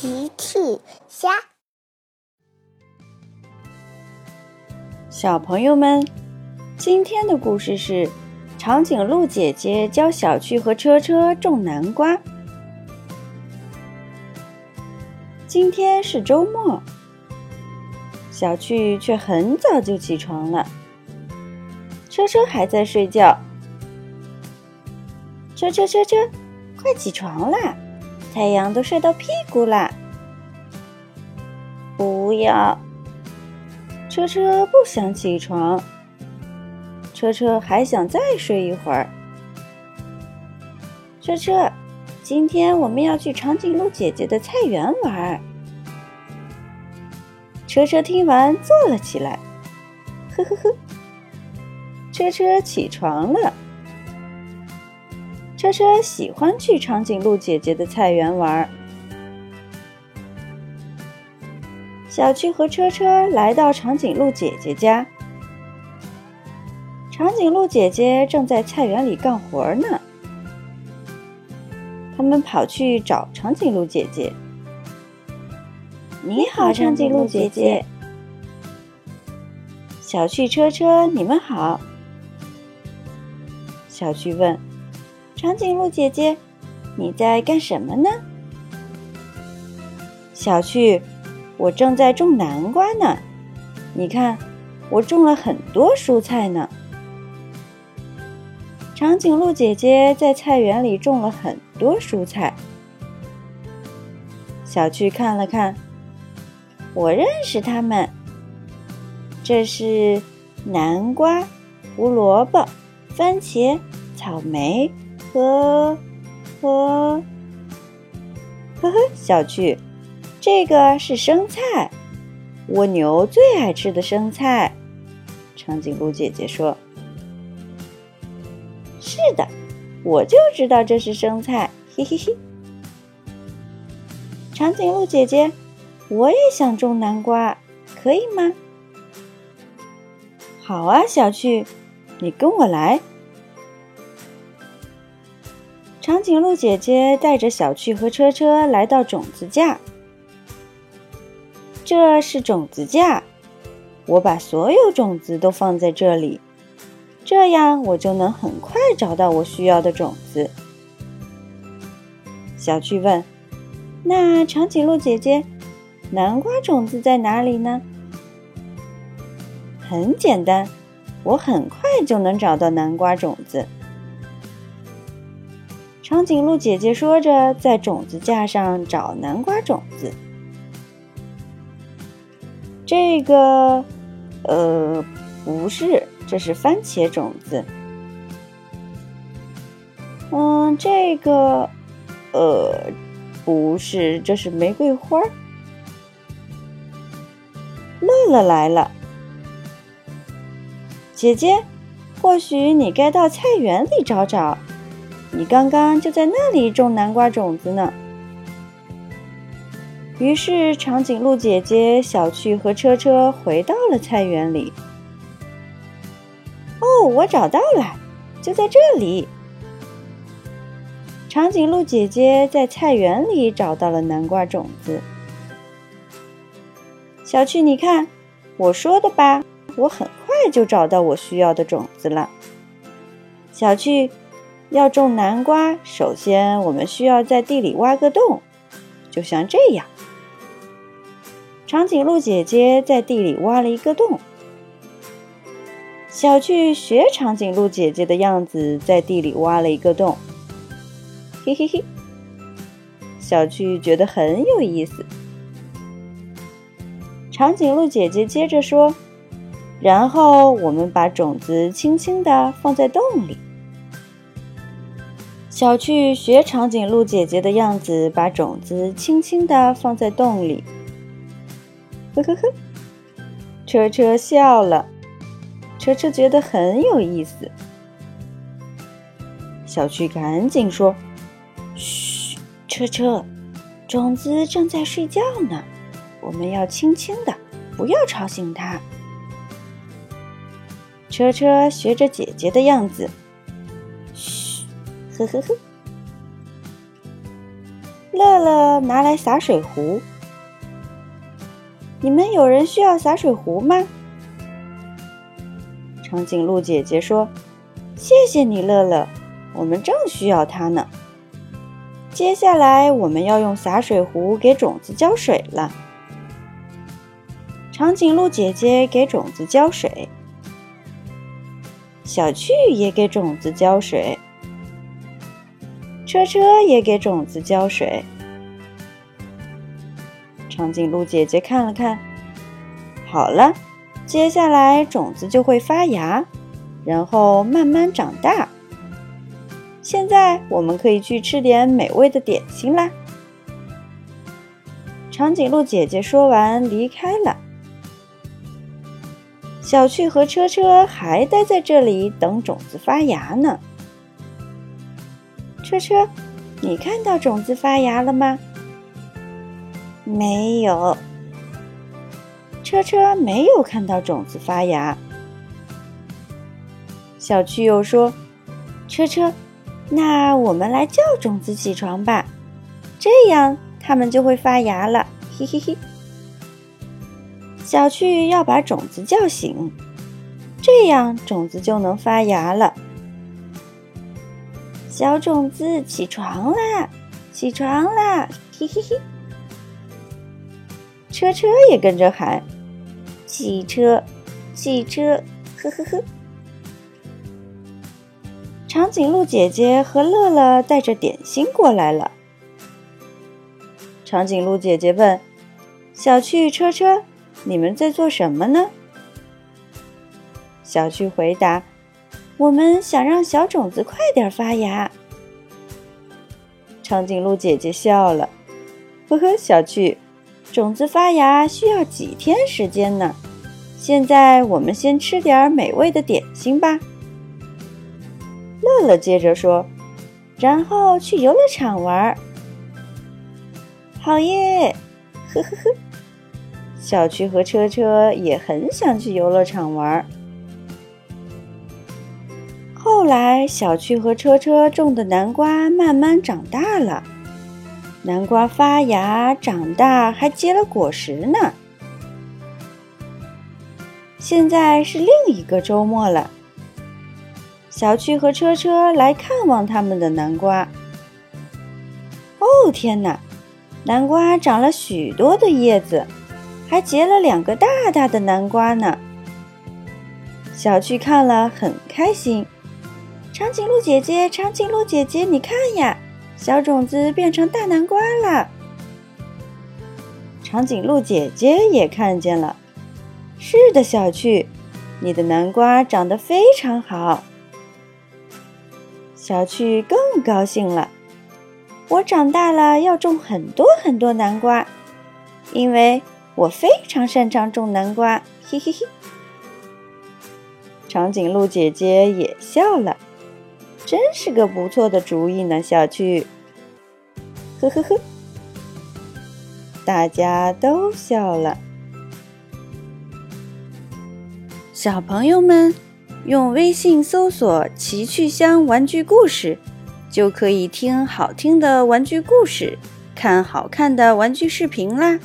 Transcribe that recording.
奇趣虾，小朋友们，今天的故事是长颈鹿姐姐教小趣和车车种南瓜。今天是周末，小趣却很早就起床了，车车还在睡觉。车车车车，快起床啦！太阳都晒到屁股啦！不要，车车不想起床。车车还想再睡一会儿。车车，今天我们要去长颈鹿姐姐的菜园玩。车车听完坐了起来，呵呵呵。车车起床了。车车喜欢去长颈鹿姐姐的菜园玩。小趣和车车来到长颈鹿姐姐家，长颈鹿姐姐正在菜园里干活呢。他们跑去找长颈鹿姐姐。你好，长颈鹿姐姐。小趣、车车，你们好。小趣问。长颈鹿姐姐，你在干什么呢？小趣，我正在种南瓜呢。你看，我种了很多蔬菜呢。长颈鹿姐姐在菜园里种了很多蔬菜。小趣看了看，我认识它们。这是南瓜、胡萝卜、番茄、草莓。呵，呵，呵呵，小趣，这个是生菜，蜗牛最爱吃的生菜。长颈鹿姐姐说：“是的，我就知道这是生菜。”嘿嘿嘿。长颈鹿姐姐，我也想种南瓜，可以吗？好啊，小趣，你跟我来。长颈鹿姐姐带着小趣和车车来到种子架。这是种子架，我把所有种子都放在这里，这样我就能很快找到我需要的种子。小趣问：“那长颈鹿姐姐，南瓜种子在哪里呢？”很简单，我很快就能找到南瓜种子。长颈鹿姐姐说着，在种子架上找南瓜种子。这个，呃，不是，这是番茄种子。嗯，这个，呃，不是，这是玫瑰花。乐乐来了，姐姐，或许你该到菜园里找找。你刚刚就在那里种南瓜种子呢。于是，长颈鹿姐姐、小趣和车车回到了菜园里。哦，我找到了，就在这里。长颈鹿姐姐在菜园里找到了南瓜种子。小趣，你看，我说的吧，我很快就找到我需要的种子了。小趣。要种南瓜，首先我们需要在地里挖个洞，就像这样。长颈鹿姐姐在地里挖了一个洞，小趣学长颈鹿姐姐的样子，在地里挖了一个洞。嘿嘿嘿，小趣觉得很有意思。长颈鹿姐姐接着说：“然后我们把种子轻轻地放在洞里。”小趣学长颈鹿姐姐的样子，把种子轻轻地放在洞里。呵呵呵，车车笑了。车车觉得很有意思。小趣赶紧说：“嘘，车车，种子正在睡觉呢，我们要轻轻的，不要吵醒它。”车车学着姐姐的样子。嘘呵呵呵，乐乐拿来洒水壶。你们有人需要洒水壶吗？长颈鹿姐姐说：“谢谢你，乐乐，我们正需要它呢。接下来我们要用洒水壶给种子浇水了。”长颈鹿姐姐给种子浇水，小趣也给种子浇水，车车也给种子浇水。长颈鹿姐姐看了看，好了，接下来种子就会发芽，然后慢慢长大。现在我们可以去吃点美味的点心啦。长颈鹿姐姐说完离开了。小趣和车车还待在这里等种子发芽呢。车车，你看到种子发芽了吗？没有。车车没有看到种子发芽。小趣又说：“车车，那我们来叫种子起床吧，这样它们就会发芽了。”嘿嘿嘿。小趣要把种子叫醒，这样种子就能发芽了。小种子起床啦，起床啦！嘿嘿嘿。车车也跟着喊：“汽车，汽车！”呵呵呵。长颈鹿姐姐和乐乐带着点心过来了。长颈鹿姐姐问：“小趣，车车。”你们在做什么呢？小趣回答：“我们想让小种子快点发芽。”长颈鹿姐姐笑了：“呵呵，小趣，种子发芽需要几天时间呢？现在我们先吃点美味的点心吧。”乐乐接着说：“然后去游乐场玩。”好耶！呵呵呵。小趣和车车也很想去游乐场玩。后来，小趣和车车种的南瓜慢慢长大了，南瓜发芽、长大，还结了果实呢。现在是另一个周末了，小趣和车车来看望他们的南瓜。哦，天哪！南瓜长了许多的叶子。还结了两个大大的南瓜呢。小趣看了很开心。长颈鹿姐姐，长颈鹿姐姐，你看呀，小种子变成大南瓜了。长颈鹿姐姐也看见了。是的，小趣，你的南瓜长得非常好。小趣更高兴了。我长大了要种很多很多南瓜，因为。我非常擅长种南瓜，嘿嘿嘿。长颈鹿姐姐也笑了，真是个不错的主意呢，小趣。呵呵呵，大家都笑了。小朋友们，用微信搜索“奇趣箱玩具故事”，就可以听好听的玩具故事，看好看的玩具视频啦。